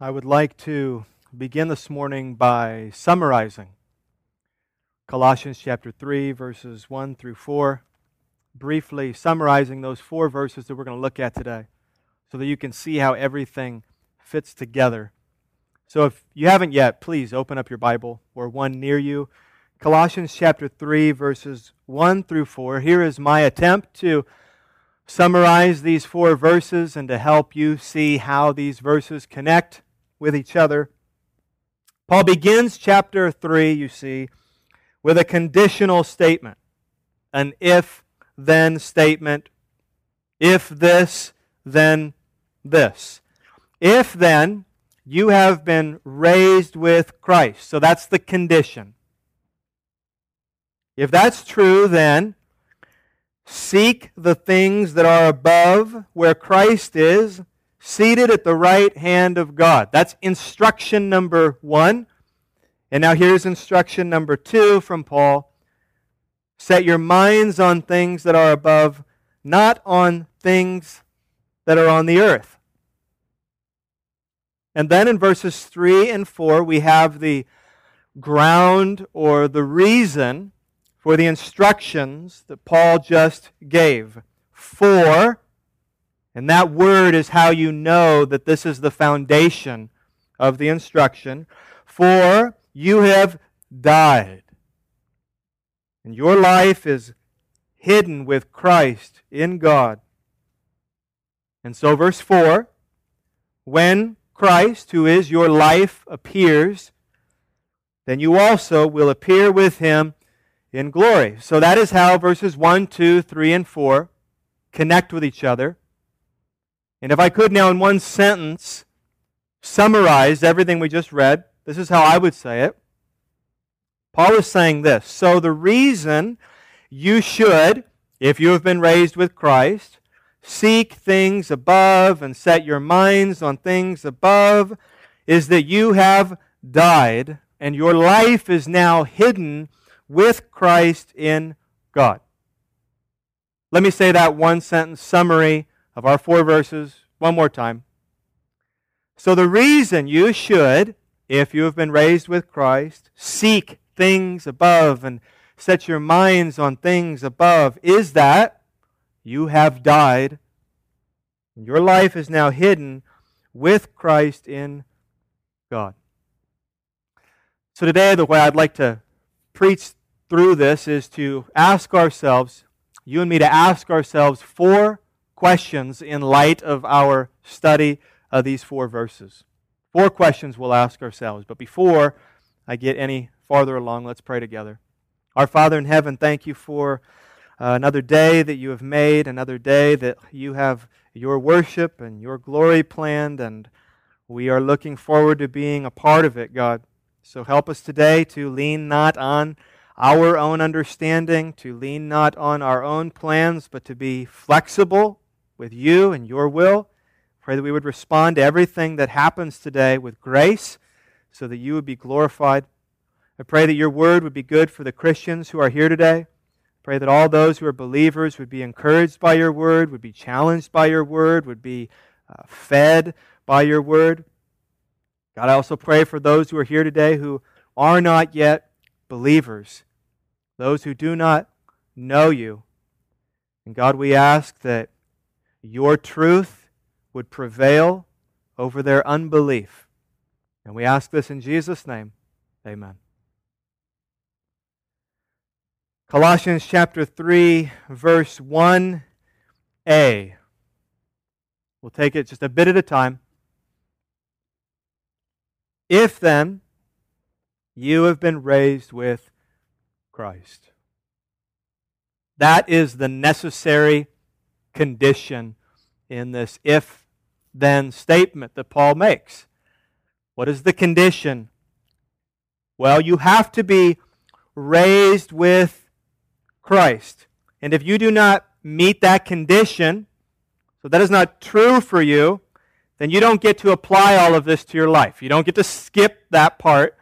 I would like to begin this morning by summarizing Colossians chapter 3, verses 1 through 4, briefly summarizing those four verses that we're going to look at today so that you can see how everything fits together. So if you haven't yet, please open up your Bible or one near you. Colossians chapter 3, verses 1 through 4. Here is my attempt to summarize these four verses and to help you see how these verses connect with each other. Paul begins chapter 3, you see, with a conditional statement, an if then statement. If this, then this. If then you have been raised with Christ. So that's the condition. If that's true, then seek the things that are above where Christ is seated at the right hand of God. That's instruction number one. And now here's instruction number two from Paul Set your minds on things that are above, not on things that are on the earth. And then in verses 3 and 4, we have the ground or the reason for the instructions that Paul just gave. For and that word is how you know that this is the foundation of the instruction. For you have died, and your life is hidden with Christ in God. And so, verse 4 when Christ, who is your life, appears, then you also will appear with him in glory. So that is how verses 1, 2, 3, and 4 connect with each other. And if I could now, in one sentence, summarize everything we just read, this is how I would say it. Paul is saying this So, the reason you should, if you have been raised with Christ, seek things above and set your minds on things above is that you have died and your life is now hidden with Christ in God. Let me say that one sentence summary of our four verses one more time. So, the reason you should, if you have been raised with Christ, seek things above and set your minds on things above is that you have died and your life is now hidden with Christ in God. So, today, the way I'd like to preach through this is to ask ourselves, you and me, to ask ourselves four questions in light of our study of these four verses. Four questions we'll ask ourselves. But before I get any farther along, let's pray together. Our Father in heaven, thank you for uh, another day that you have made, another day that you have your worship and your glory planned, and we are looking forward to being a part of it, God. So help us today to lean not on our own understanding, to lean not on our own plans, but to be flexible with you and your will. Pray that we would respond to everything that happens today with grace so that you would be glorified. I pray that your word would be good for the Christians who are here today. Pray that all those who are believers would be encouraged by your word, would be challenged by your word, would be uh, fed by your word. God, I also pray for those who are here today who are not yet believers, those who do not know you. And God, we ask that your truth would prevail over their unbelief. And we ask this in Jesus' name. Amen. Colossians chapter 3, verse 1a. We'll take it just a bit at a time. If then you have been raised with Christ. That is the necessary condition in this if then statement that Paul makes. What is the condition? Well, you have to be raised with Christ. And if you do not meet that condition, so that is not true for you, then you don't get to apply all of this to your life. You don't get to skip that part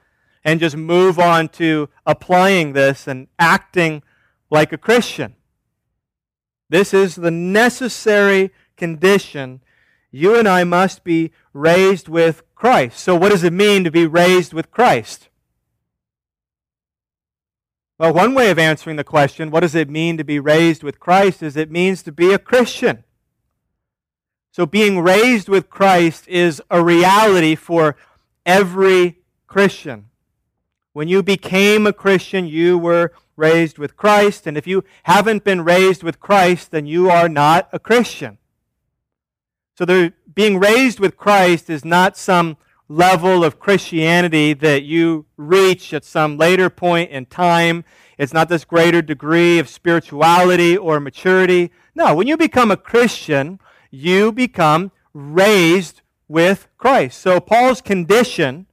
and just move on to applying this and acting like a Christian. This is the necessary condition. You and I must be raised with Christ. So, what does it mean to be raised with Christ? Well, one way of answering the question, what does it mean to be raised with Christ, is it means to be a Christian. So, being raised with Christ is a reality for every Christian. When you became a Christian, you were raised with Christ. And if you haven't been raised with Christ, then you are not a Christian. So being raised with Christ is not some level of Christianity that you reach at some later point in time. It's not this greater degree of spirituality or maturity. No, when you become a Christian, you become raised with Christ. So Paul's condition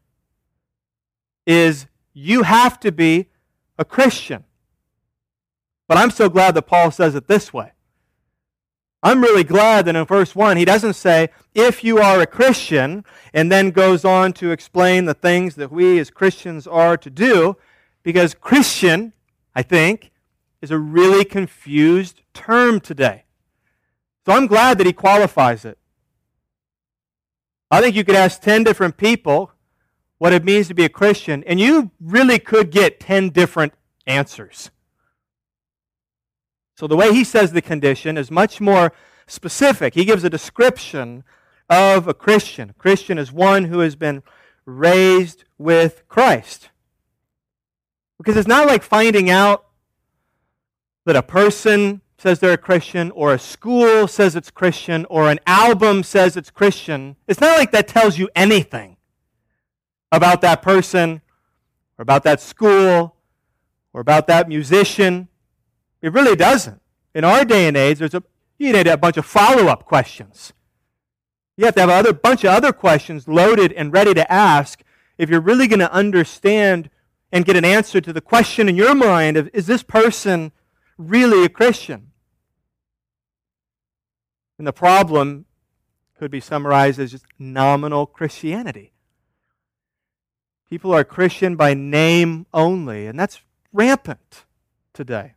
is you have to be a Christian. But I'm so glad that Paul says it this way. I'm really glad that in verse 1 he doesn't say, if you are a Christian, and then goes on to explain the things that we as Christians are to do, because Christian, I think, is a really confused term today. So I'm glad that he qualifies it. I think you could ask 10 different people what it means to be a Christian, and you really could get 10 different answers. So the way he says the condition is much more specific. He gives a description of a Christian. A Christian is one who has been raised with Christ. Because it's not like finding out that a person says they're a Christian, or a school says it's Christian, or an album says it's Christian. It's not like that tells you anything about that person, or about that school, or about that musician. It really doesn't. In our day and age, there's a, you need a bunch of follow up questions. You have to have a other, bunch of other questions loaded and ready to ask if you're really going to understand and get an answer to the question in your mind of is this person really a Christian? And the problem could be summarized as just nominal Christianity. People are Christian by name only, and that's rampant today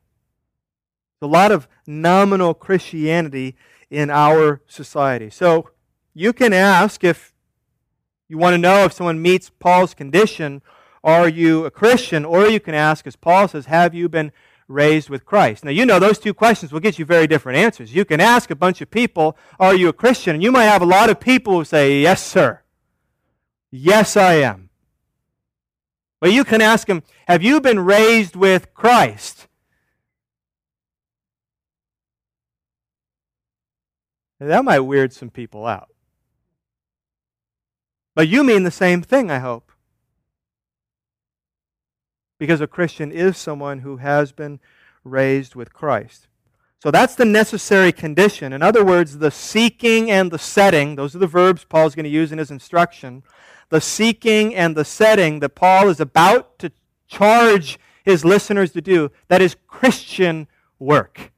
a lot of nominal Christianity in our society. So you can ask if you want to know if someone meets Paul's condition, are you a Christian? Or you can ask, as Paul says, have you been raised with Christ? Now, you know those two questions will get you very different answers. You can ask a bunch of people, are you a Christian? And you might have a lot of people who say, yes, sir. Yes, I am. But you can ask them, have you been raised with Christ? That might weird some people out. But you mean the same thing, I hope. Because a Christian is someone who has been raised with Christ. So that's the necessary condition. In other words, the seeking and the setting, those are the verbs Paul's going to use in his instruction. The seeking and the setting that Paul is about to charge his listeners to do, that is Christian work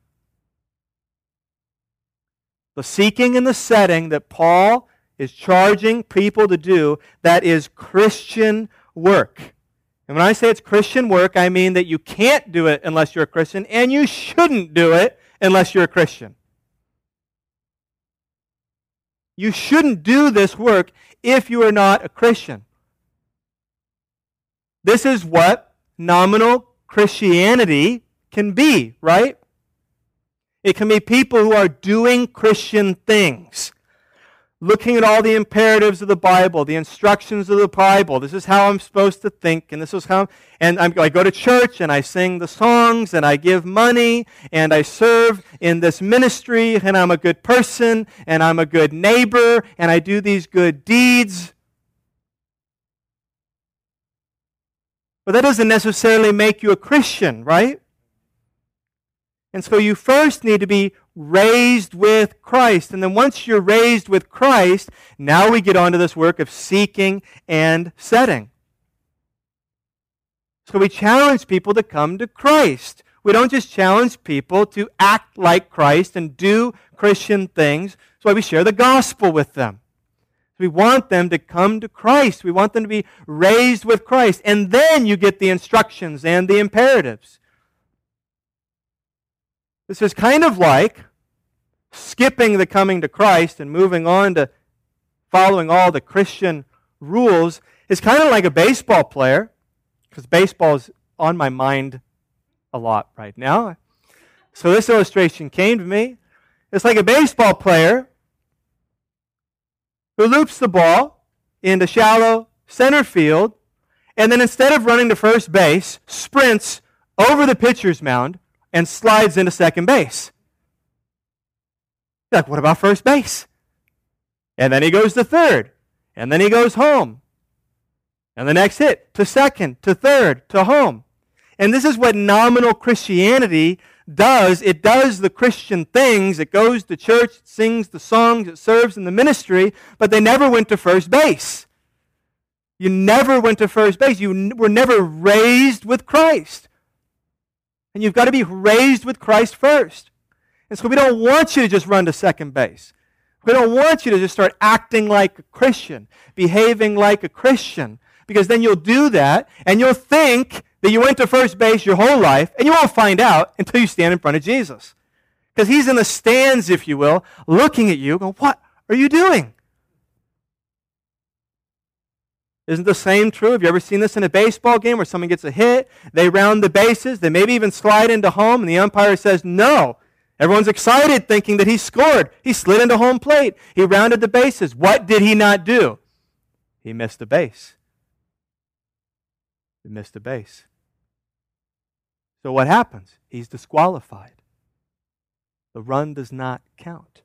the seeking and the setting that Paul is charging people to do, that is Christian work. And when I say it's Christian work, I mean that you can't do it unless you're a Christian, and you shouldn't do it unless you're a Christian. You shouldn't do this work if you are not a Christian. This is what nominal Christianity can be, right? It can be people who are doing Christian things, looking at all the imperatives of the Bible, the instructions of the Bible. This is how I'm supposed to think, and this is how. And I'm, I go to church and I sing the songs and I give money and I serve in this ministry and I'm a good person and I'm a good neighbor and I do these good deeds. But that doesn't necessarily make you a Christian, right? And so you first need to be raised with Christ. And then once you're raised with Christ, now we get on to this work of seeking and setting. So we challenge people to come to Christ. We don't just challenge people to act like Christ and do Christian things. That's why we share the gospel with them. We want them to come to Christ. We want them to be raised with Christ. And then you get the instructions and the imperatives. This is kind of like skipping the coming to Christ and moving on to following all the Christian rules is kind of like a baseball player, because baseball is on my mind a lot right now. So this illustration came to me. It's like a baseball player who loops the ball into shallow center field, and then instead of running to first base, sprints over the pitcher's mound and slides into second base. Like, what about first base? And then he goes to third, and then he goes home. And the next hit to second, to third, to home. And this is what nominal Christianity does. It does the Christian things. It goes to church, it sings the songs, it serves in the ministry, but they never went to first base. You never went to first base. You were never raised with Christ. And you've got to be raised with Christ first. And so we don't want you to just run to second base. We don't want you to just start acting like a Christian, behaving like a Christian, because then you'll do that and you'll think that you went to first base your whole life and you won't find out until you stand in front of Jesus. Because he's in the stands, if you will, looking at you, going, What are you doing? Isn't the same true? Have you ever seen this in a baseball game where someone gets a hit, they round the bases, they maybe even slide into home, and the umpire says, No. Everyone's excited thinking that he scored. He slid into home plate. He rounded the bases. What did he not do? He missed a base. He missed a base. So what happens? He's disqualified. The run does not count.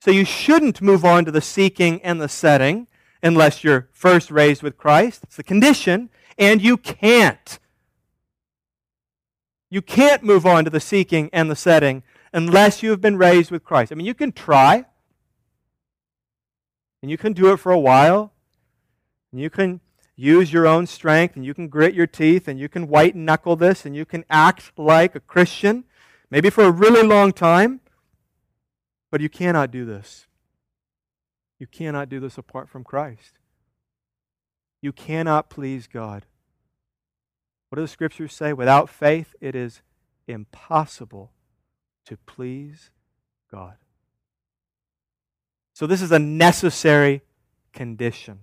So you shouldn't move on to the seeking and the setting unless you're first raised with Christ. It's the condition. And you can't. You can't move on to the seeking and the setting unless you have been raised with Christ. I mean, you can try, and you can do it for a while, and you can use your own strength, and you can grit your teeth, and you can white knuckle this, and you can act like a Christian, maybe for a really long time, but you cannot do this. You cannot do this apart from Christ. You cannot please God. What do the scriptures say? Without faith, it is impossible to please God. So, this is a necessary condition.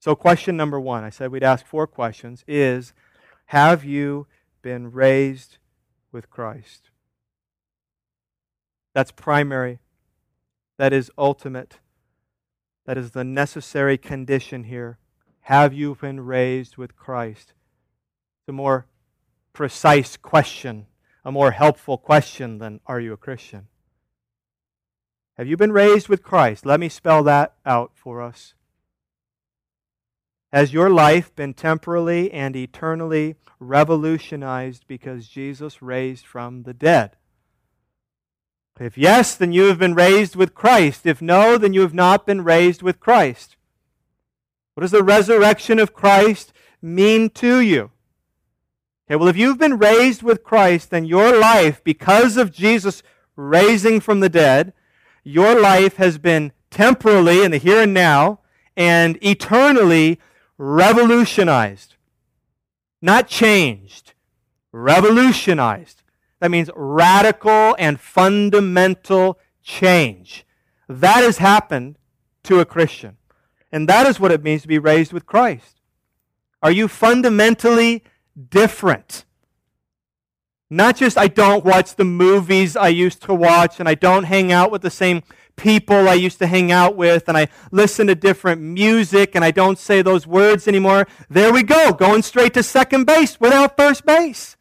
So, question number one I said we'd ask four questions is Have you been raised with Christ? That's primary. That is ultimate. That is the necessary condition here. Have you been raised with Christ? It's a more precise question, a more helpful question than Are you a Christian? Have you been raised with Christ? Let me spell that out for us. Has your life been temporally and eternally revolutionized because Jesus raised from the dead? If yes, then you have been raised with Christ. If no, then you have not been raised with Christ. What does the resurrection of Christ mean to you? Okay, well, if you've been raised with Christ, then your life, because of Jesus raising from the dead, your life has been temporally in the here and now and eternally revolutionized. Not changed, revolutionized. That means radical and fundamental change. That has happened to a Christian. And that is what it means to be raised with Christ. Are you fundamentally different? Not just I don't watch the movies I used to watch and I don't hang out with the same people I used to hang out with and I listen to different music and I don't say those words anymore. There we go, going straight to second base without first base.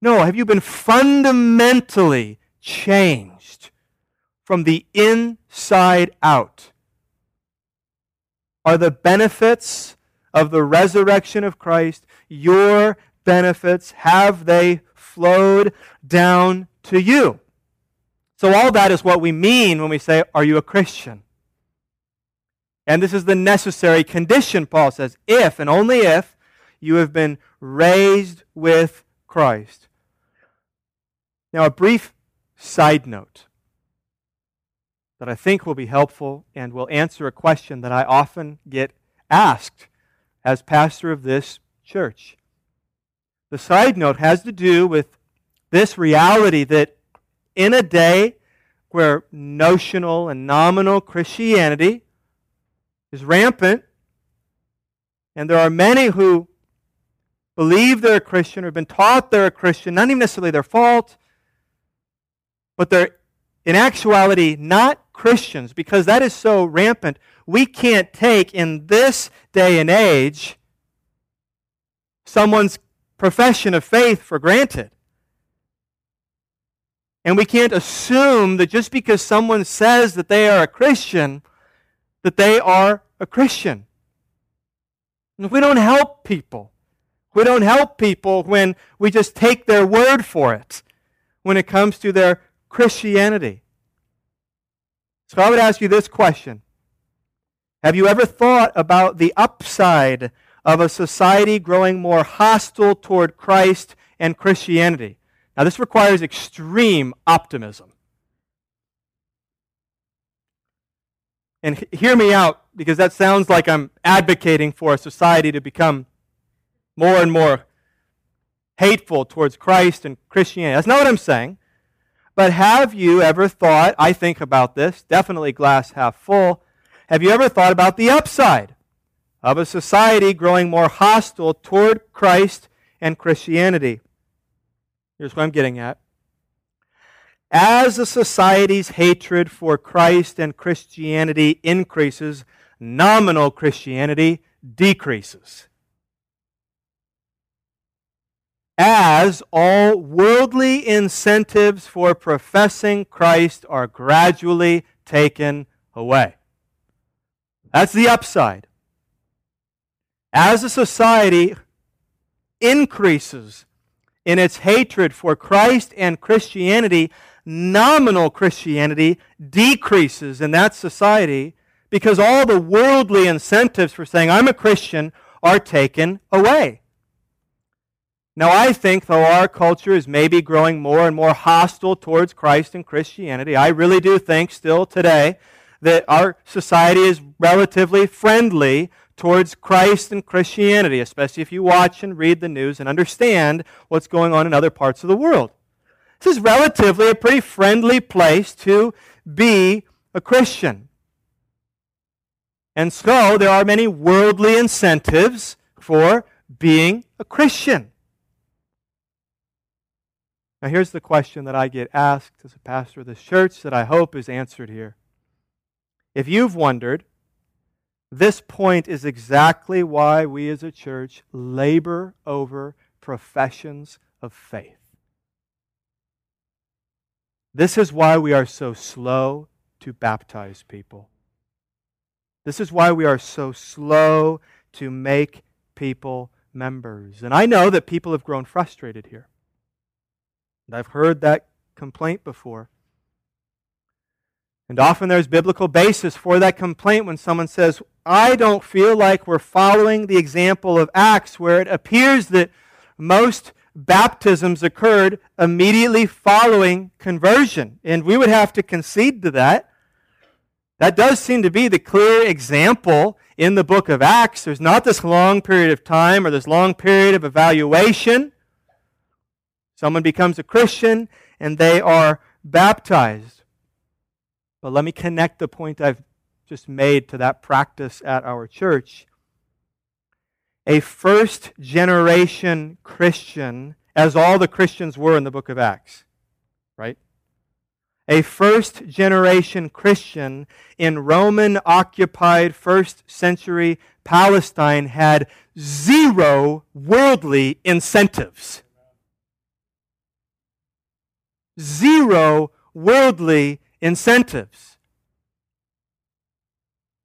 No, have you been fundamentally changed from the inside out? Are the benefits of the resurrection of Christ your benefits? Have they flowed down to you? So, all that is what we mean when we say, Are you a Christian? And this is the necessary condition, Paul says, if and only if you have been raised with Christ. Now, a brief side note that I think will be helpful and will answer a question that I often get asked as pastor of this church. The side note has to do with this reality that in a day where notional and nominal Christianity is rampant. And there are many who believe they're a Christian or have been taught they're a Christian, not even necessarily their fault, but they're in actuality not Christians because that is so rampant. We can't take in this day and age someone's profession of faith for granted. And we can't assume that just because someone says that they are a Christian, that they are a Christian. And we don't help people. We don't help people when we just take their word for it when it comes to their Christianity. So I would ask you this question Have you ever thought about the upside of a society growing more hostile toward Christ and Christianity? Now, this requires extreme optimism. And hear me out, because that sounds like I'm advocating for a society to become more and more hateful towards Christ and Christianity. That's not what I'm saying. But have you ever thought, I think about this, definitely glass half full, have you ever thought about the upside of a society growing more hostile toward Christ and Christianity? Here's what I'm getting at. As a society's hatred for Christ and Christianity increases, nominal Christianity decreases. As all worldly incentives for professing Christ are gradually taken away. That's the upside. As a society increases in its hatred for Christ and Christianity, nominal Christianity decreases in that society because all the worldly incentives for saying, I'm a Christian, are taken away. Now, I think, though our culture is maybe growing more and more hostile towards Christ and Christianity, I really do think still today that our society is relatively friendly towards Christ and Christianity, especially if you watch and read the news and understand what's going on in other parts of the world. This is relatively a pretty friendly place to be a Christian. And so there are many worldly incentives for being a Christian. Now, here's the question that I get asked as a pastor of this church that I hope is answered here. If you've wondered, this point is exactly why we as a church labor over professions of faith. This is why we are so slow to baptize people. This is why we are so slow to make people members. And I know that people have grown frustrated here. And I've heard that complaint before. And often there's biblical basis for that complaint when someone says, I don't feel like we're following the example of Acts, where it appears that most baptisms occurred immediately following conversion. And we would have to concede to that. That does seem to be the clear example in the book of Acts. There's not this long period of time or this long period of evaluation. Someone becomes a Christian and they are baptized. But let me connect the point I've just made to that practice at our church. A first generation Christian, as all the Christians were in the book of Acts, right? A first generation Christian in Roman occupied first century Palestine had zero worldly incentives zero worldly incentives.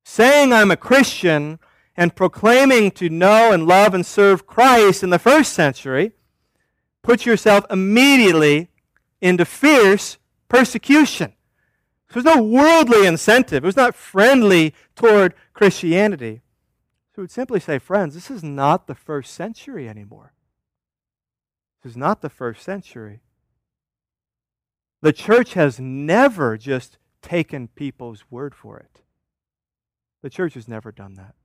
Saying I'm a Christian and proclaiming to know and love and serve Christ in the first century puts yourself immediately into fierce persecution. There's no worldly incentive. It was not friendly toward Christianity. So would simply say, friends, this is not the first century anymore. This is not the first century. The church has never just taken people's word for it. The church has never done that.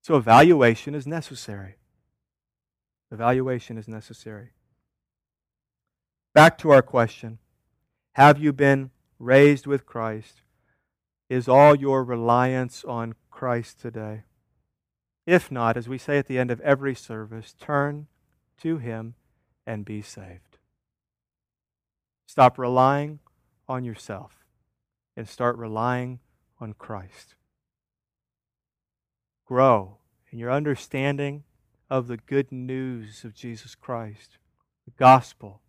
So evaluation is necessary. Evaluation is necessary. Back to our question Have you been raised with Christ? Is all your reliance on Christ today? If not, as we say at the end of every service, turn to Him and be saved. Stop relying on yourself and start relying on Christ. Grow in your understanding of the good news of Jesus Christ, the gospel.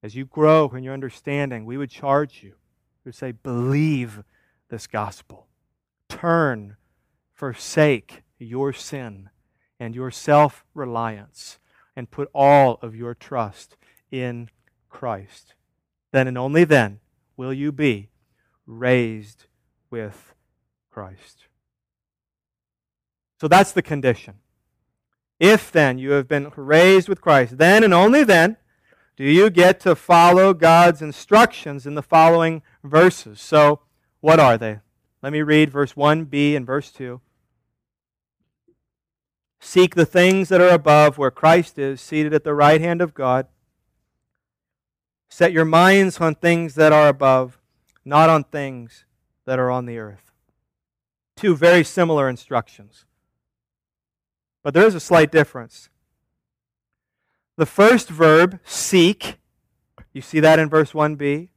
As you grow in your understanding, we would charge you. Would say, believe this gospel. Turn, forsake your sin and your self reliance, and put all of your trust in Christ. Then and only then will you be raised with Christ. So that's the condition. If then you have been raised with Christ, then and only then do you get to follow God's instructions in the following verses. So, what are they? Let me read verse 1b and verse 2. Seek the things that are above where Christ is, seated at the right hand of God. Set your minds on things that are above, not on things that are on the earth. Two very similar instructions. But there is a slight difference. The first verb, seek, you see that in verse 1b.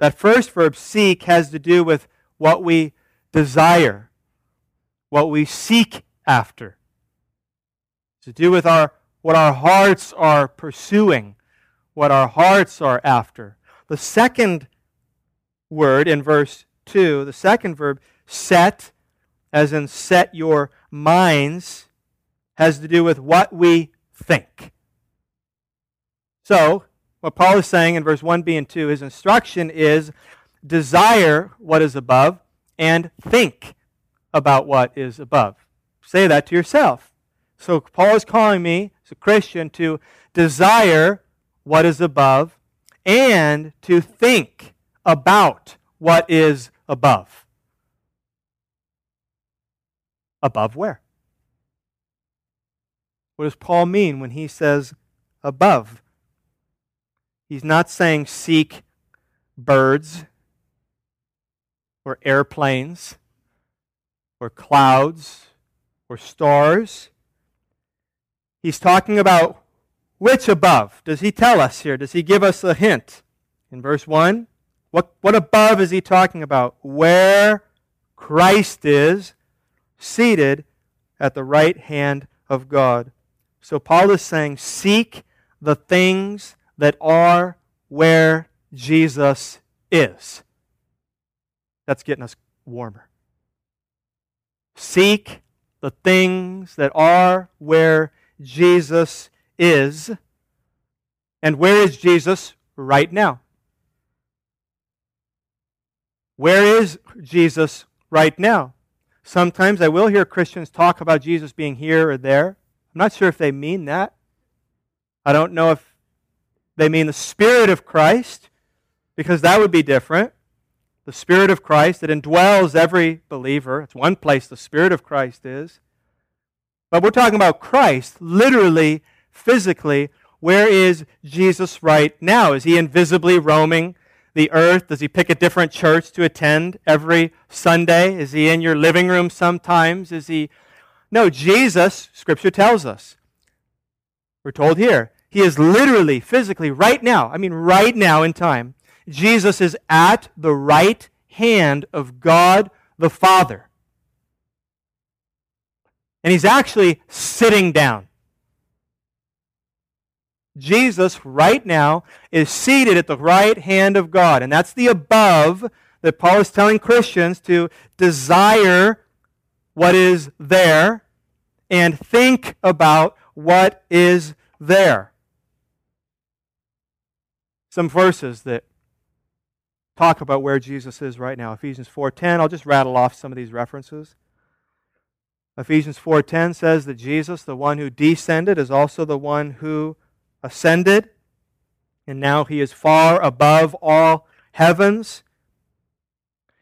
That first verb, seek, has to do with what we desire, what we seek after to do with our what our hearts are pursuing, what our hearts are after. The second word in verse 2, the second verb, set, as in set your minds, has to do with what we think. So, what Paul is saying in verse 1b and 2, his instruction is desire what is above and think about what is above. Say that to yourself. So Paul is calling me, as a Christian, to desire what is above and to think about what is above. Above where? What does Paul mean when he says above? He's not saying seek birds or airplanes or clouds or stars. He's talking about which above? Does he tell us here? Does he give us a hint? In verse 1, what, what above is he talking about? Where Christ is seated at the right hand of God. So Paul is saying, Seek the things that are where Jesus is. That's getting us warmer. Seek the things that are where Jesus is. And where is Jesus right now? Where is Jesus right now? Sometimes I will hear Christians talk about Jesus being here or there. I'm not sure if they mean that. I don't know if they mean the Spirit of Christ, because that would be different. The Spirit of Christ that indwells every believer. It's one place the Spirit of Christ is. But we're talking about Christ, literally, physically. Where is Jesus right now? Is he invisibly roaming the earth? Does he pick a different church to attend every Sunday? Is he in your living room sometimes? Is he. No, Jesus, Scripture tells us. We're told here. He is literally, physically, right now, I mean, right now in time, Jesus is at the right hand of God the Father and he's actually sitting down. Jesus, right now, is seated at the right hand of God. And that's the above that Paul is telling Christians to desire what is there and think about what is there. Some verses that talk about where Jesus is right now. Ephesians 4:10. I'll just rattle off some of these references. Ephesians 4:10 says that Jesus, the one who descended, is also the one who ascended, and now he is far above all heavens.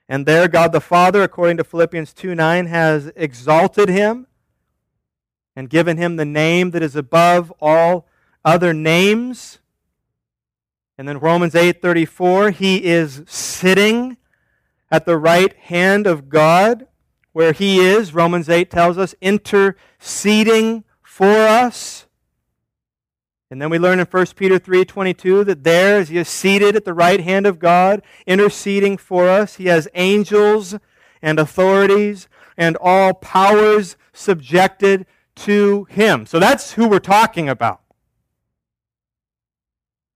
And there God the Father, according to Philippians 2 9, has exalted him and given him the name that is above all other names. And then Romans 8:34, he is sitting at the right hand of God, where he is, Romans 8 tells us, interceding for us. And then we learn in 1 Peter 3:22 that there as he is seated at the right hand of God, interceding for us, he has angels and authorities and all powers subjected to him. So that's who we're talking about.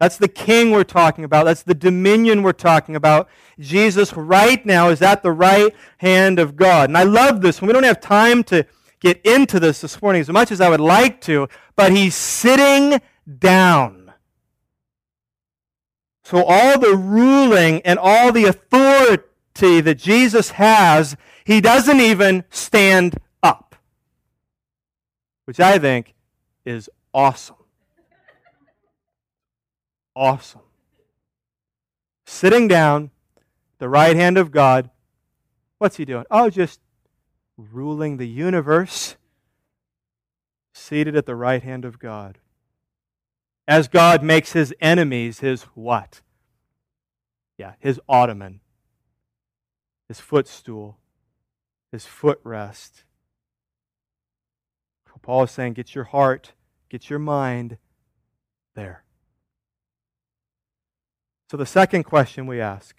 That's the king we're talking about. That's the dominion we're talking about. Jesus right now is at the right hand of God. And I love this. We don't have time to get into this this morning as much as I would like to, but he's sitting down. So all the ruling and all the authority that Jesus has, he doesn't even stand up, which I think is awesome awesome. Sitting down, the right hand of God. What's he doing? Oh, just ruling the universe, seated at the right hand of God. As God makes his enemies his what? Yeah, his ottoman, his footstool, his footrest. Paul is saying, get your heart, get your mind there. So, the second question we ask,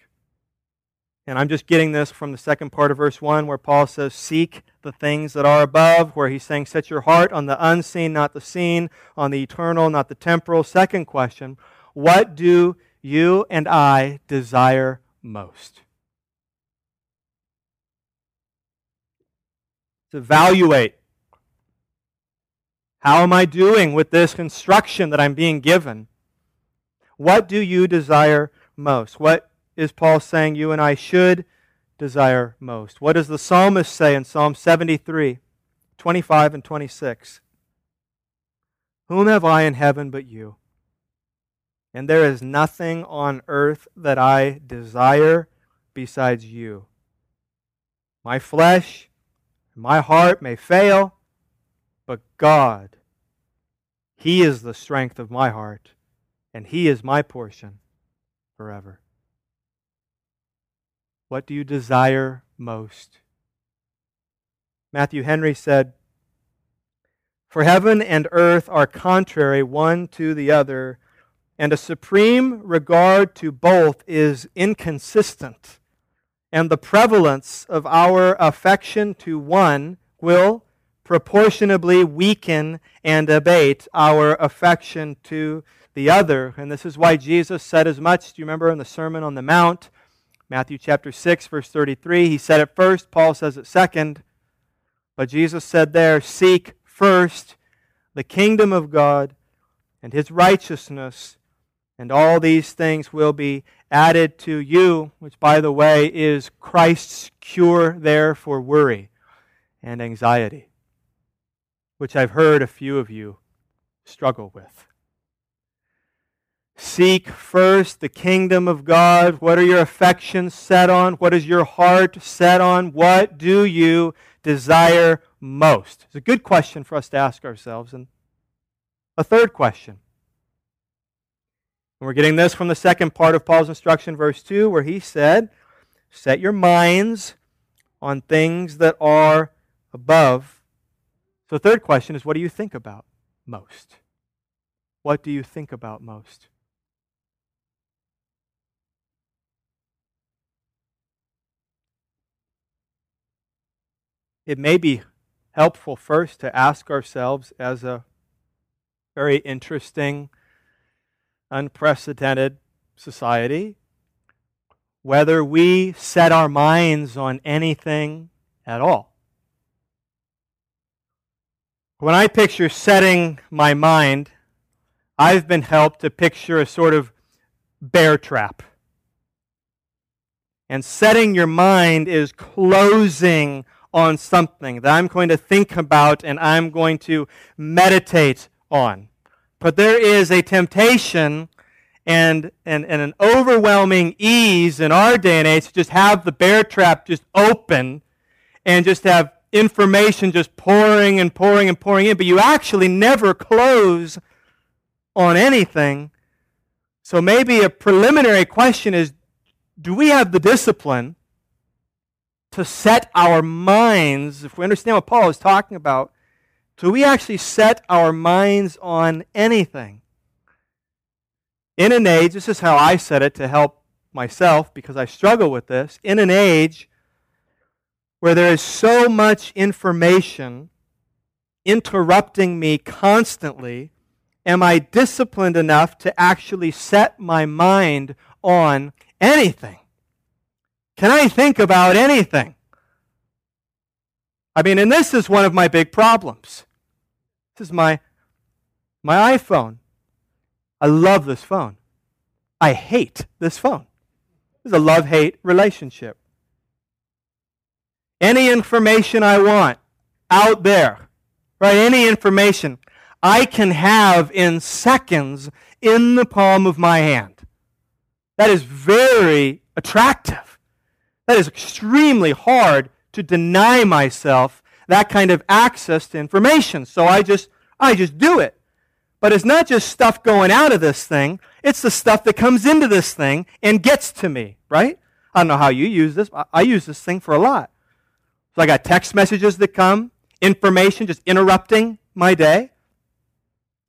and I'm just getting this from the second part of verse 1 where Paul says, Seek the things that are above, where he's saying, Set your heart on the unseen, not the seen, on the eternal, not the temporal. Second question, What do you and I desire most? To evaluate how am I doing with this instruction that I'm being given? What do you desire most? What is Paul saying you and I should desire most? What does the psalmist say in Psalm 73, 25 and 26? Whom have I in heaven but you? And there is nothing on earth that I desire besides you. My flesh, my heart may fail, but God, He is the strength of my heart and He is my portion forever. What do you desire most? Matthew Henry said, For heaven and earth are contrary one to the other, and a supreme regard to both is inconsistent, and the prevalence of our affection to one will proportionably weaken and abate our affection to the other. And this is why Jesus said as much. Do you remember in the Sermon on the Mount, Matthew chapter 6, verse 33? He said it first, Paul says it second. But Jesus said there, Seek first the kingdom of God and his righteousness, and all these things will be added to you, which, by the way, is Christ's cure there for worry and anxiety, which I've heard a few of you struggle with. Seek first the kingdom of God. What are your affections set on? What is your heart set on? What do you desire most? It's a good question for us to ask ourselves. And a third question. And we're getting this from the second part of Paul's instruction, verse 2, where he said, Set your minds on things that are above. So the third question is, what do you think about most? What do you think about most? It may be helpful first to ask ourselves as a very interesting, unprecedented society whether we set our minds on anything at all. When I picture setting my mind, I've been helped to picture a sort of bear trap. And setting your mind is closing on something that I'm going to think about and I'm going to meditate on. But there is a temptation and, and, and an overwhelming ease in our day and age to just have the bear trap just open and just have information just pouring and pouring and pouring in, but you actually never close on anything. So maybe a preliminary question is do we have the discipline to set our minds, if we understand what Paul is talking about, do we actually set our minds on anything? In an age, this is how I said it to help myself because I struggle with this. In an age where there is so much information interrupting me constantly, am I disciplined enough to actually set my mind on anything? Can I think about anything? I mean, and this is one of my big problems. This is my, my iPhone. I love this phone. I hate this phone. It's a love hate relationship. Any information I want out there, right? Any information I can have in seconds in the palm of my hand. That is very attractive. That is extremely hard to deny myself that kind of access to information. So I just I just do it. But it's not just stuff going out of this thing, it's the stuff that comes into this thing and gets to me, right? I don't know how you use this. I use this thing for a lot. So I got text messages that come, information just interrupting my day.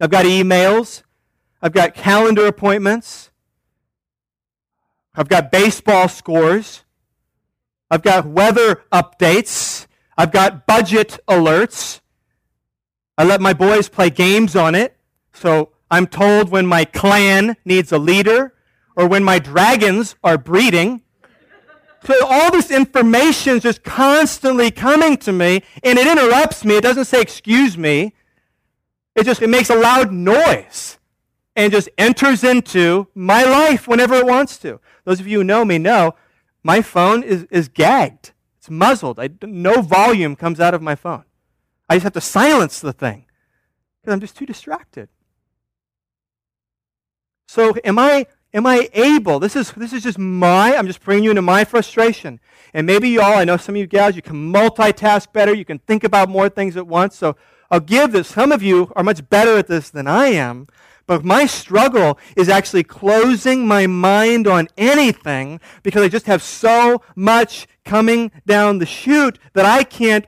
I've got emails. I've got calendar appointments. I've got baseball scores. I've got weather updates. I've got budget alerts. I let my boys play games on it. So I'm told when my clan needs a leader or when my dragons are breeding. So all this information is just constantly coming to me and it interrupts me. It doesn't say excuse me. It just it makes a loud noise and just enters into my life whenever it wants to. Those of you who know me know my phone is, is gagged. It's muzzled. I, no volume comes out of my phone. I just have to silence the thing because I'm just too distracted. So am I am I able? This is this is just my I'm just bringing you into my frustration. And maybe y'all, I know some of you gals, you can multitask better, you can think about more things at once. So I'll give this. Some of you are much better at this than I am. But my struggle is actually closing my mind on anything because I just have so much coming down the chute that I can't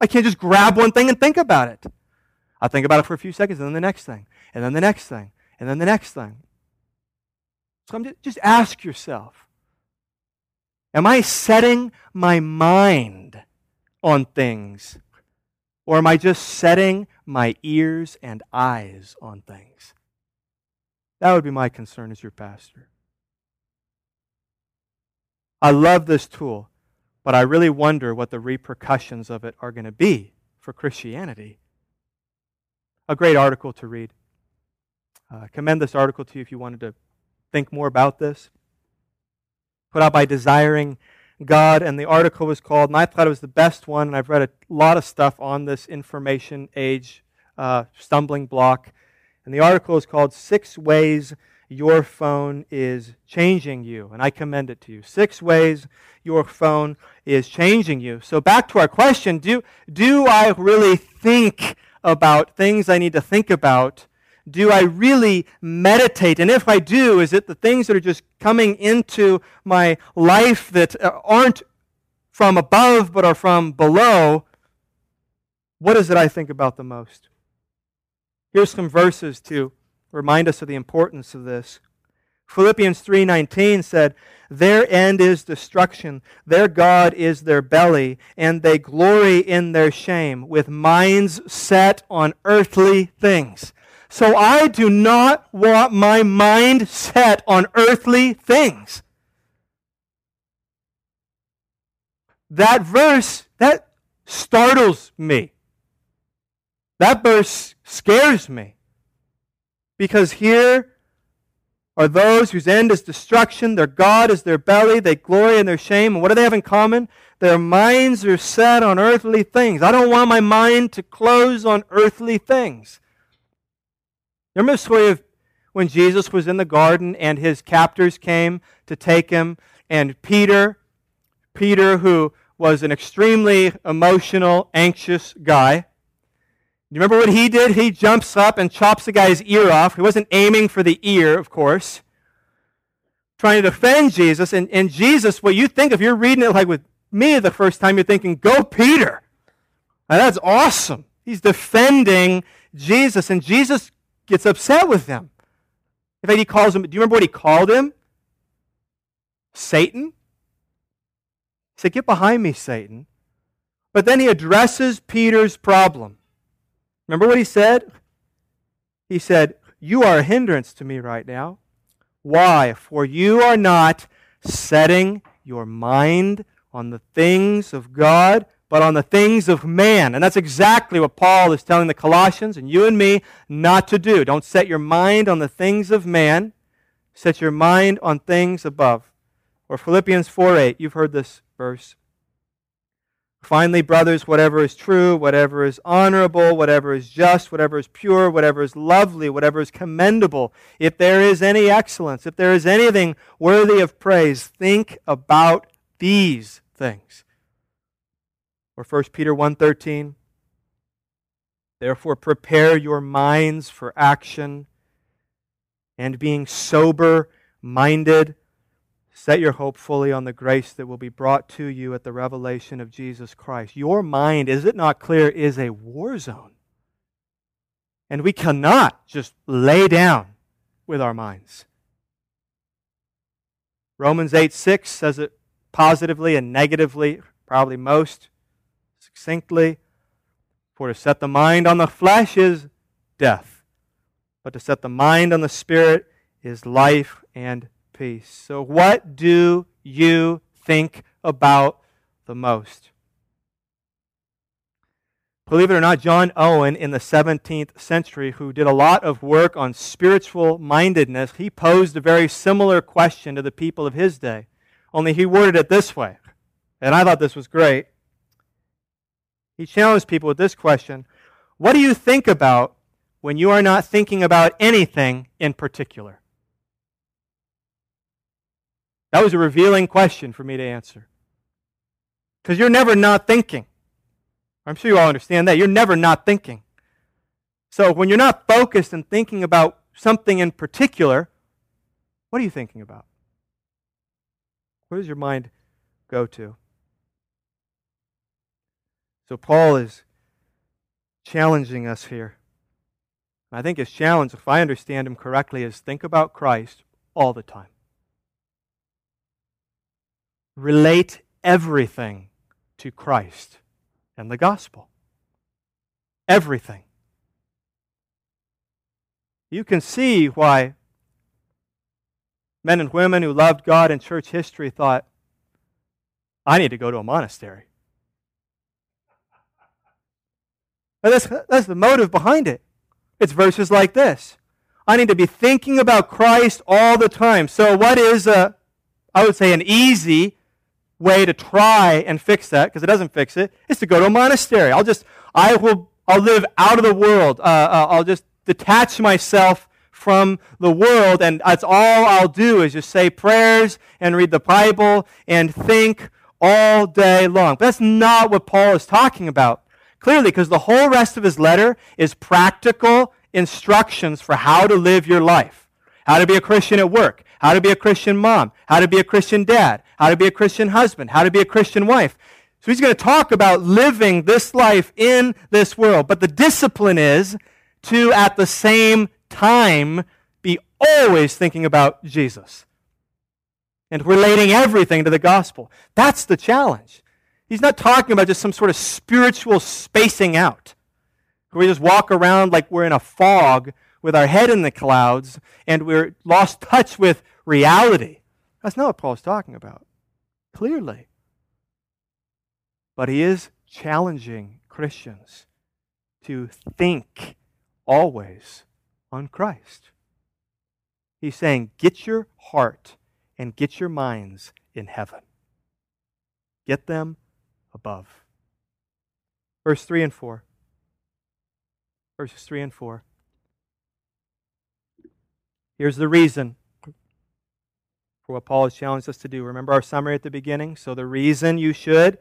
I can't just grab one thing and think about it. I'll think about it for a few seconds and then the next thing and then the next thing, and then the next thing. So I'm just, just ask yourself Am I setting my mind on things? Or am I just setting my ears and eyes on things? That would be my concern as your pastor. I love this tool, but I really wonder what the repercussions of it are going to be for Christianity. A great article to read. Uh, commend this article to you if you wanted to think more about this. Put out by Desiring God, and the article was called, and I thought it was the best one, and I've read a lot of stuff on this information age uh, stumbling block. And the article is called Six Ways Your Phone is Changing You. And I commend it to you. Six ways your phone is changing you. So back to our question do, do I really think about things I need to think about do I really meditate? And if I do, is it the things that are just coming into my life that uh, aren't from above but are from below? What is it I think about the most? Here's some verses to remind us of the importance of this. Philippians 3:19 said, "Their end is destruction; their god is their belly, and they glory in their shame, with minds set on earthly things." So I do not want my mind set on earthly things. That verse, that startles me. That verse scares me. Because here are those whose end is destruction, their God is their belly, they glory in their shame. And what do they have in common? Their minds are set on earthly things. I don't want my mind to close on earthly things. Remember the story of when Jesus was in the garden and his captors came to take him, and Peter, Peter, who was an extremely emotional, anxious guy, you remember what he did? He jumps up and chops the guy's ear off. He wasn't aiming for the ear, of course. trying to defend Jesus. And, and Jesus, what you think, if you're reading it like with me the first time, you're thinking, go Peter. Now, that's awesome. He's defending Jesus, and Jesus gets upset with them. In fact, he calls him, do you remember what he called him? Satan. He said, Get behind me, Satan. But then he addresses Peter's problem. Remember what he said? He said, You are a hindrance to me right now. Why? For you are not setting your mind on the things of God, but on the things of man. And that's exactly what Paul is telling the Colossians and you and me not to do. Don't set your mind on the things of man, set your mind on things above. Or Philippians 4 8, you've heard this verse. Finally, brothers, whatever is true, whatever is honorable, whatever is just, whatever is pure, whatever is lovely, whatever is commendable, if there is any excellence, if there is anything worthy of praise, think about these things. Or 1 Peter 1:13 Therefore prepare your minds for action and being sober minded set your hope fully on the grace that will be brought to you at the revelation of Jesus Christ. Your mind, is it not clear, is a war zone. And we cannot just lay down with our minds. Romans 8 6 says it positively and negatively, probably most succinctly. For to set the mind on the flesh is death, but to set the mind on the spirit is life and peace. So, what do you think about the most? Believe it or not, John Owen in the 17th century, who did a lot of work on spiritual mindedness, he posed a very similar question to the people of his day. Only he worded it this way. And I thought this was great. He challenged people with this question What do you think about when you are not thinking about anything in particular? That was a revealing question for me to answer. Because you're never not thinking. I'm sure you all understand that. You're never not thinking. So when you're not focused and thinking about something in particular, what are you thinking about? Where does your mind go to? So Paul is challenging us here. I think his challenge, if I understand him correctly, is think about Christ all the time relate everything to Christ and the gospel. Everything. You can see why men and women who loved God in church history thought, I need to go to a monastery. That's, that's the motive behind it. It's verses like this I need to be thinking about Christ all the time. So, what is a, I would say, an easy way to try and fix that, because it doesn't fix it, is to go to a monastery. I'll just, I will, I'll live out of the world. Uh, uh, I'll just detach myself from the world, and that's all I'll do is just say prayers and read the Bible and think all day long. But that's not what Paul is talking about. Clearly, because the whole rest of his letter is practical instructions for how to live your life. How to be a Christian at work, how to be a Christian mom, how to be a Christian dad, how to be a Christian husband, how to be a Christian wife. So he's going to talk about living this life in this world. But the discipline is to, at the same time, be always thinking about Jesus and relating everything to the gospel. That's the challenge. He's not talking about just some sort of spiritual spacing out where we just walk around like we're in a fog with our head in the clouds and we're lost touch with reality. That's not what Paul's talking about, clearly. But he is challenging Christians to think always on Christ. He's saying, get your heart and get your minds in heaven. Get them above. Verse 3 and 4. Verses 3 and 4. Here's the reason for what Paul has challenged us to do. Remember our summary at the beginning? So, the reason you should,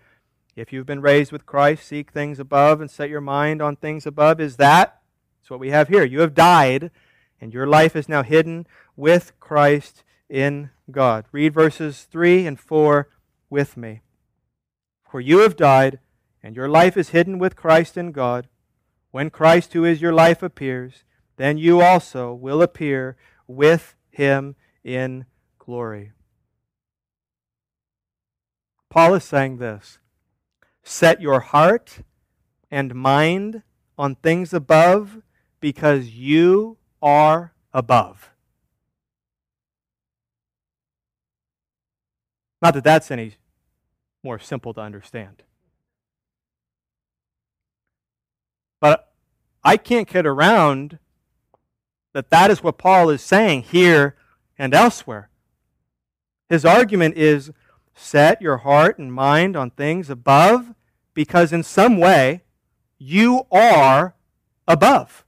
if you've been raised with Christ, seek things above and set your mind on things above is that. It's what we have here. You have died, and your life is now hidden with Christ in God. Read verses 3 and 4 with me. For you have died, and your life is hidden with Christ in God. When Christ, who is your life, appears, then you also will appear with him in glory. Paul is saying this Set your heart and mind on things above because you are above. Not that that's any more simple to understand. But I can't get around that that is what Paul is saying here and elsewhere. His argument is set your heart and mind on things above because in some way you are above.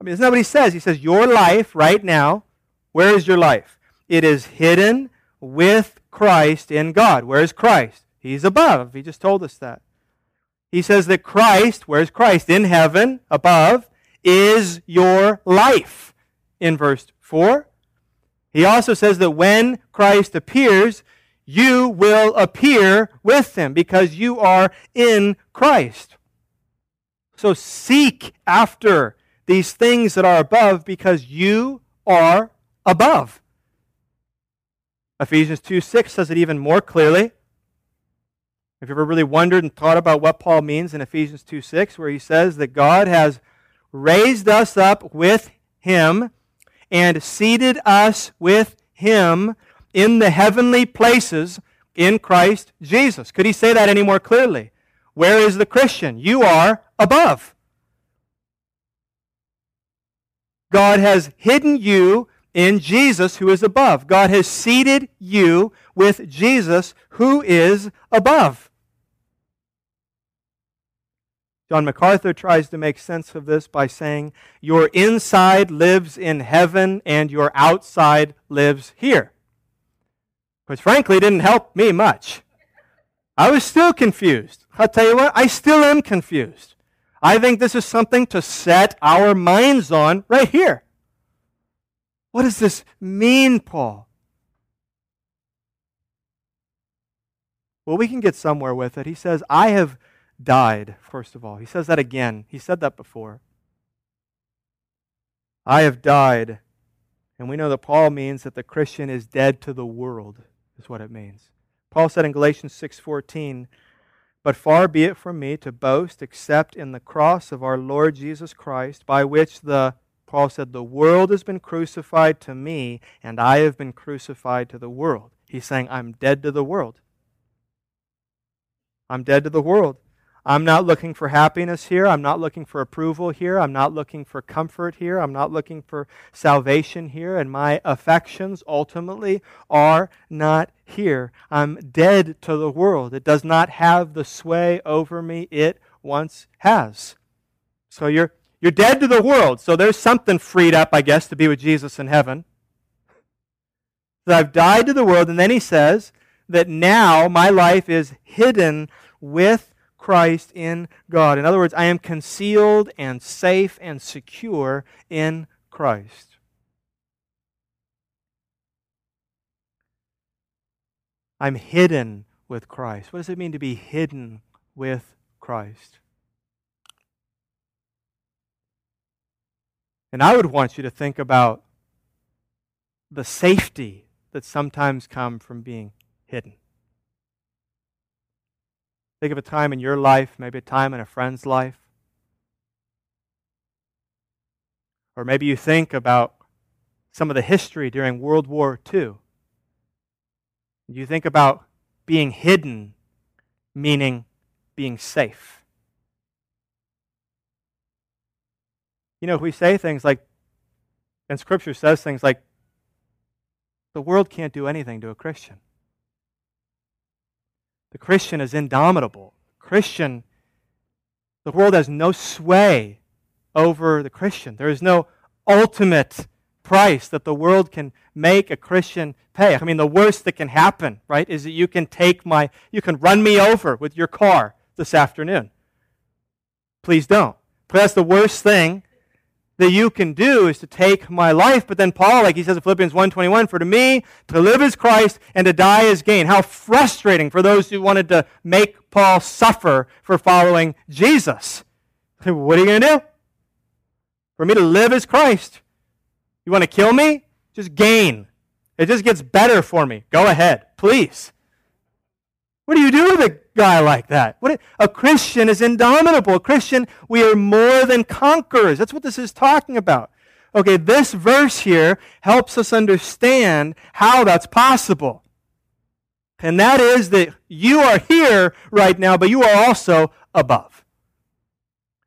I mean, isn't that what he says? He says, Your life right now, where is your life? It is hidden with Christ in God. Where is Christ? He's above. He just told us that. He says that Christ, where's Christ? In heaven, above, is your life in verse 4. He also says that when Christ appears, you will appear with him because you are in Christ. So seek after these things that are above because you are above. Ephesians 2 6 says it even more clearly. Have you ever really wondered and thought about what Paul means in Ephesians 2 6, where he says that God has raised us up with him and seated us with him in the heavenly places in Christ Jesus? Could he say that any more clearly? Where is the Christian? You are above. God has hidden you in Jesus who is above. God has seated you with Jesus who is above. John MacArthur tries to make sense of this by saying, Your inside lives in heaven and your outside lives here. Which frankly didn't help me much. I was still confused. I'll tell you what, I still am confused. I think this is something to set our minds on right here. What does this mean, Paul? Well, we can get somewhere with it. He says, I have died, first of all. He says that again. He said that before. I have died. And we know that Paul means that the Christian is dead to the world, is what it means. Paul said in Galatians 6:14, "But far be it from me to boast except in the cross of our Lord Jesus Christ, by which the Paul said, The world has been crucified to me, and I have been crucified to the world. He's saying, I'm dead to the world. I'm dead to the world. I'm not looking for happiness here. I'm not looking for approval here. I'm not looking for comfort here. I'm not looking for salvation here. And my affections ultimately are not here. I'm dead to the world. It does not have the sway over me it once has. So you're you're dead to the world, so there's something freed up, I guess, to be with Jesus in heaven. So I've died to the world, and then he says that now my life is hidden with Christ in God. In other words, I am concealed and safe and secure in Christ. I'm hidden with Christ. What does it mean to be hidden with Christ? And I would want you to think about the safety that sometimes come from being hidden. Think of a time in your life, maybe a time in a friend's life. Or maybe you think about some of the history during World War II. You think about being hidden, meaning being safe. You know, we say things like, and Scripture says things like, the world can't do anything to a Christian. The Christian is indomitable. Christian, the world has no sway over the Christian. There is no ultimate price that the world can make a Christian pay. I mean, the worst that can happen, right, is that you can take my, you can run me over with your car this afternoon. Please don't. But that's the worst thing that you can do is to take my life. But then Paul, like he says in Philippians 1.21, for to me, to live is Christ and to die is gain. How frustrating for those who wanted to make Paul suffer for following Jesus. What are you going to do? For me to live is Christ. You want to kill me? Just gain. It just gets better for me. Go ahead, please. What do you do with a guy like that? What, a Christian is indomitable. A Christian, we are more than conquerors. That's what this is talking about. Okay, this verse here helps us understand how that's possible. And that is that you are here right now, but you are also above.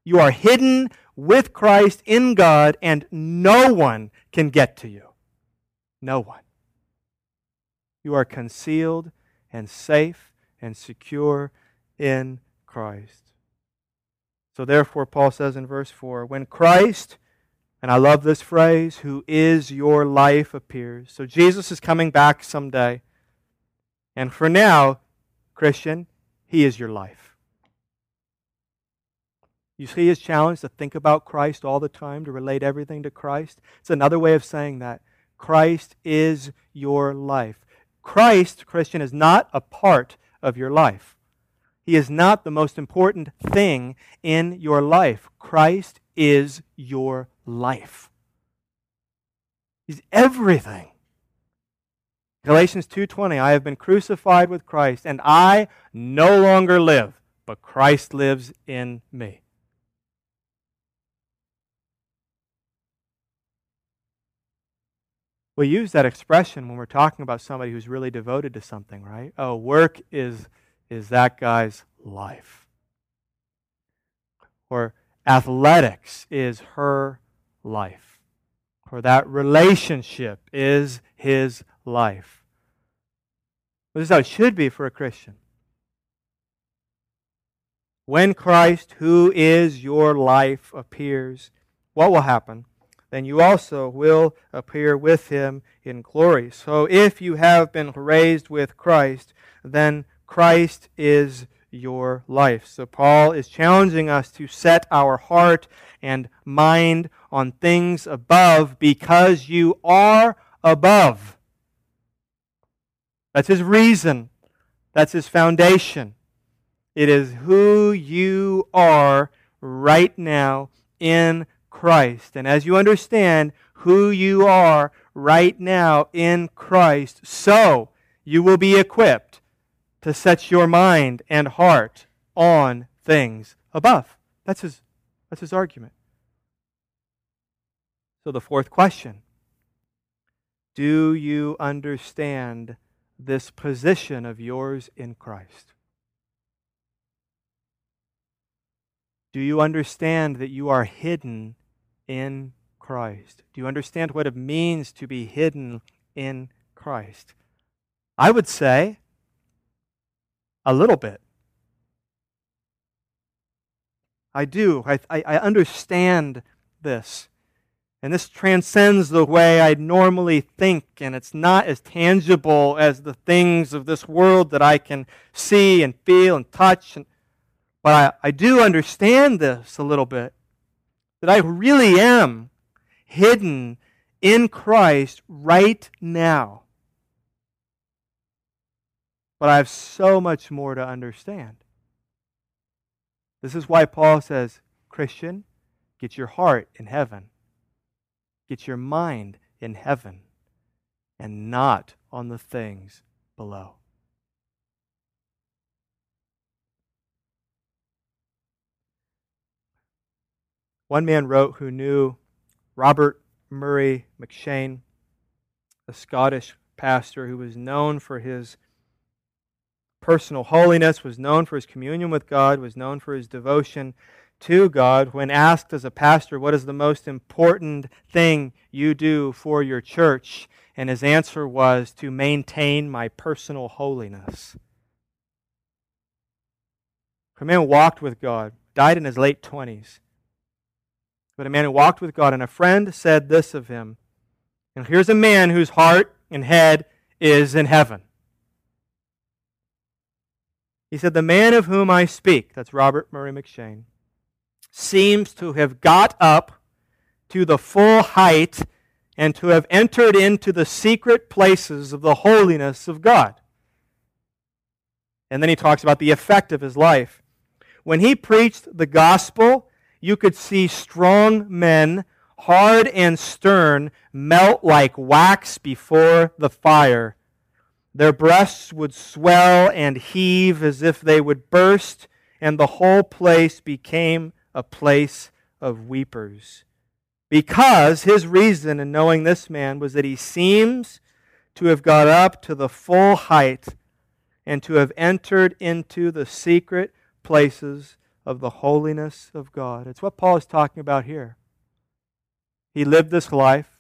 You are hidden with Christ in God, and no one can get to you. No one. You are concealed and safe and secure in Christ. So, therefore, Paul says in verse 4 when Christ, and I love this phrase, who is your life appears. So, Jesus is coming back someday. And for now, Christian, he is your life. You see his challenge to think about Christ all the time, to relate everything to Christ? It's another way of saying that. Christ is your life. Christ, Christian, is not a part of your life. He is not the most important thing in your life. Christ is your life. He's everything. Galatians 2:20 I have been crucified with Christ and I no longer live but Christ lives in me. We use that expression when we're talking about somebody who's really devoted to something, right? Oh, work is, is that guy's life. Or athletics is her life. Or that relationship is his life. This is how it should be for a Christian. When Christ, who is your life, appears, what will happen? Then you also will appear with him in glory. So if you have been raised with Christ, then Christ is your life. So Paul is challenging us to set our heart and mind on things above because you are above. That's his reason. That's his foundation. It is who you are right now in Christ. And as you understand who you are right now in Christ, so you will be equipped to set your mind and heart on things above. That's his, that's his argument. So, the fourth question Do you understand this position of yours in Christ? Do you understand that you are hidden in Christ? Do you understand what it means to be hidden in Christ? I would say a little bit. I do. I, I, I understand this. And this transcends the way I normally think, and it's not as tangible as the things of this world that I can see and feel and touch. And, but I, I do understand this a little bit that I really am hidden in Christ right now. But I have so much more to understand. This is why Paul says, Christian, get your heart in heaven, get your mind in heaven, and not on the things below. One man wrote who knew Robert Murray M'Cheyne, a Scottish pastor who was known for his personal holiness, was known for his communion with God, was known for his devotion to God. When asked as a pastor, what is the most important thing you do for your church? And his answer was to maintain my personal holiness. A man walked with God, died in his late 20s but a man who walked with God. And a friend said this of him. And here's a man whose heart and head is in heaven. He said, The man of whom I speak, that's Robert Murray M'Cheyne, seems to have got up to the full height and to have entered into the secret places of the holiness of God. And then he talks about the effect of his life. When he preached the gospel, you could see strong men, hard and stern, melt like wax before the fire. Their breasts would swell and heave as if they would burst, and the whole place became a place of weepers. Because his reason in knowing this man was that he seems to have got up to the full height and to have entered into the secret places of the holiness of God. It's what Paul is talking about here. He lived this life.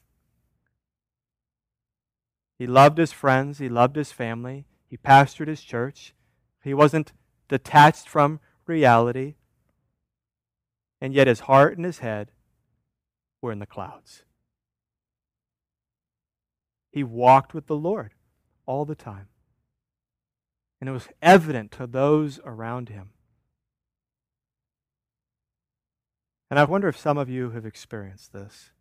He loved his friends. He loved his family. He pastored his church. He wasn't detached from reality. And yet his heart and his head were in the clouds. He walked with the Lord all the time. And it was evident to those around him. And I wonder if some of you have experienced this.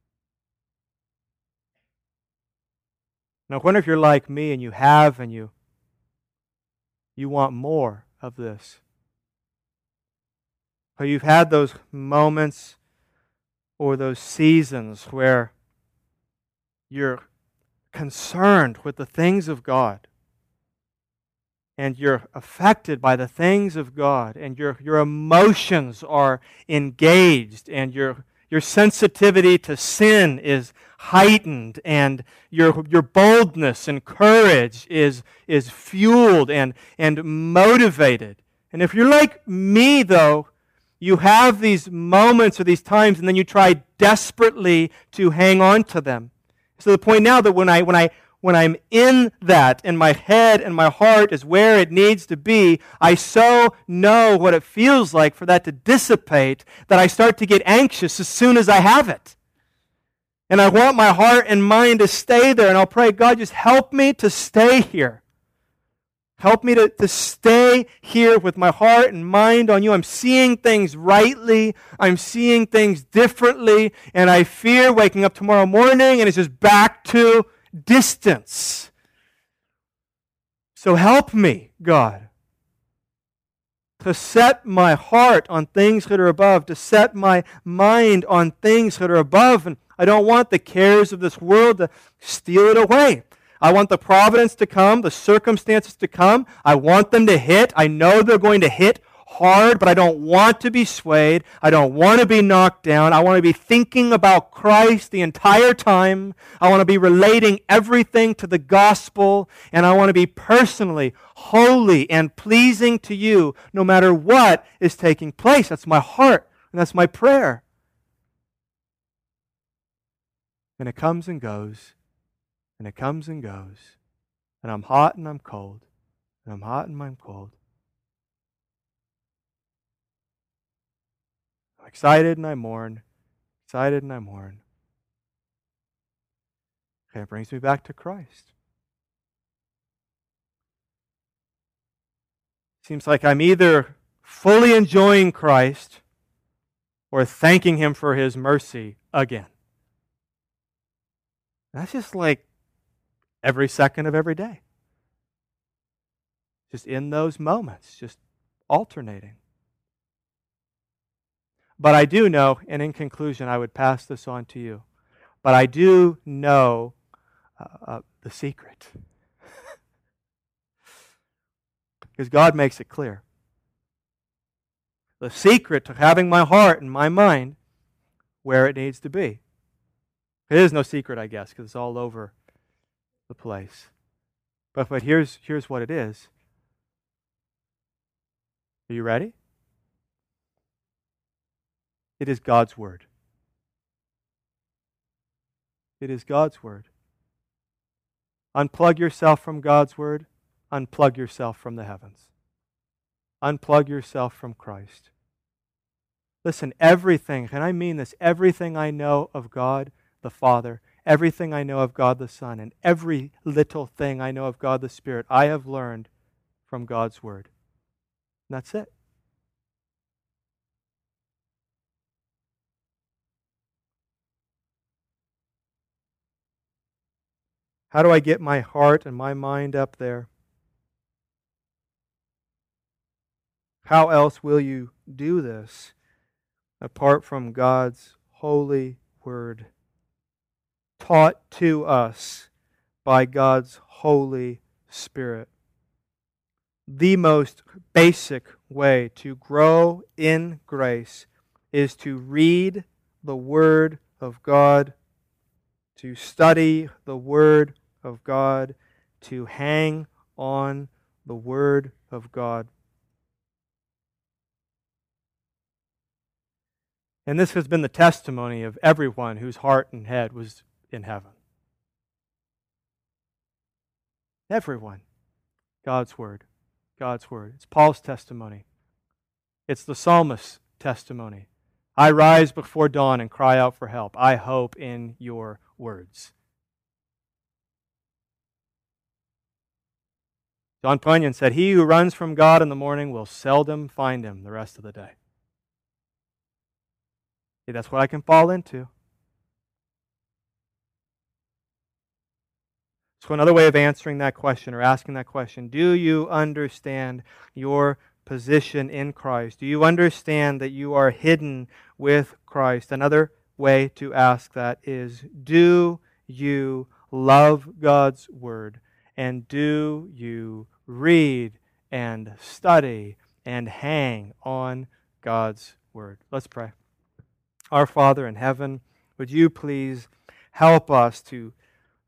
And I wonder if you're like me and you have and you you want more of this. But you've had those moments or those seasons where you're concerned with the things of God and you're affected by the things of God, and your, your emotions are engaged, and your, your sensitivity to sin is heightened, and your, your boldness and courage is, is fueled and, and motivated. And if you're like me, though, you have these moments or these times, and then you try desperately to hang on to them. So the point now that when I, when I when I'm in that and my head and my heart is where it needs to be, I so know what it feels like for that to dissipate that I start to get anxious as soon as I have it. And I want my heart and mind to stay there. And I'll pray, God, just help me to stay here. Help me to, to stay here with my heart and mind on you. I'm seeing things rightly. I'm seeing things differently. And I fear waking up tomorrow morning and it's just back to distance. So help me, God, to set my heart on things that are above, to set my mind on things that are above. And I don't want the cares of this world to steal it away. I want the providence to come, the circumstances to come. I want them to hit. I know they're going to hit hard, but I don't want to be swayed. I don't want to be knocked down. I want to be thinking about Christ the entire time. I want to be relating everything to the gospel, and I want to be personally holy and pleasing to you no matter what is taking place. That's my heart, and that's my prayer. And it comes and goes, and it comes and goes, and I'm hot and I'm cold, and I'm hot and I'm cold. Excited and I mourn, excited and I mourn. Okay, it brings me back to Christ. Seems like I'm either fully enjoying Christ or thanking Him for His mercy again. That's just like every second of every day. Just in those moments, just alternating. But I do know, and in conclusion, I would pass this on to you. But I do know uh, uh, the secret. because God makes it clear. The secret to having my heart and my mind where it needs to be. It is no secret, I guess, because it's all over the place. But, but here's, here's what it is. Are you ready? It is God's Word. It is God's Word. Unplug yourself from God's Word. Unplug yourself from the heavens. Unplug yourself from Christ. Listen, everything, and I mean this, everything I know of God the Father, everything I know of God the Son, and every little thing I know of God the Spirit, I have learned from God's Word. And that's it. How do I get my heart and my mind up there? How else will you do this apart from God's holy word, taught to us by God's Holy Spirit? The most basic way to grow in grace is to read the Word of God, to study the Word of God, to hang on the Word of God. And this has been the testimony of everyone whose heart and head was in heaven. Everyone. God's Word. God's Word. It's Paul's testimony. It's the psalmist's testimony. I rise before dawn and cry out for help. I hope in your words. John Bunyan said, He who runs from God in the morning will seldom find him the rest of the day. See, that's what I can fall into. So, another way of answering that question or asking that question do you understand your position in Christ? Do you understand that you are hidden with Christ? Another way to ask that is do you love God's Word? And do you read and study and hang on God's Word? Let's pray. Our Father in heaven, would you please help us to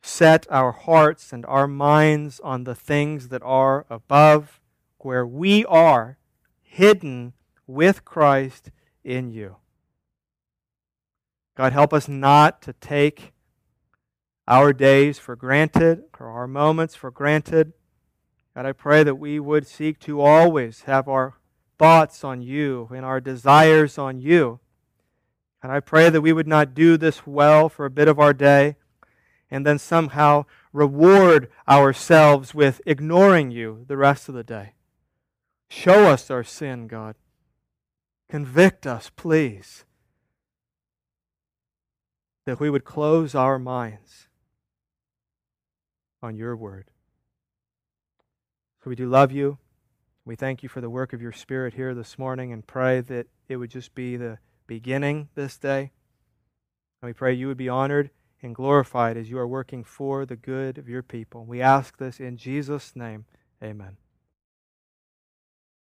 set our hearts and our minds on the things that are above, where we are hidden with Christ in you. God, help us not to take our days for granted or our moments for granted. God, I pray that we would seek to always have our thoughts on you and our desires on you. And I pray that we would not do this well for a bit of our day and then somehow reward ourselves with ignoring you the rest of the day. Show us our sin, God. Convict us, please, that we would close our minds on your word. So we do love you. We thank you for the work of your Spirit here this morning and pray that it would just be the beginning this day. And we pray you would be honored and glorified as you are working for the good of your people. We ask this in Jesus' name. Amen.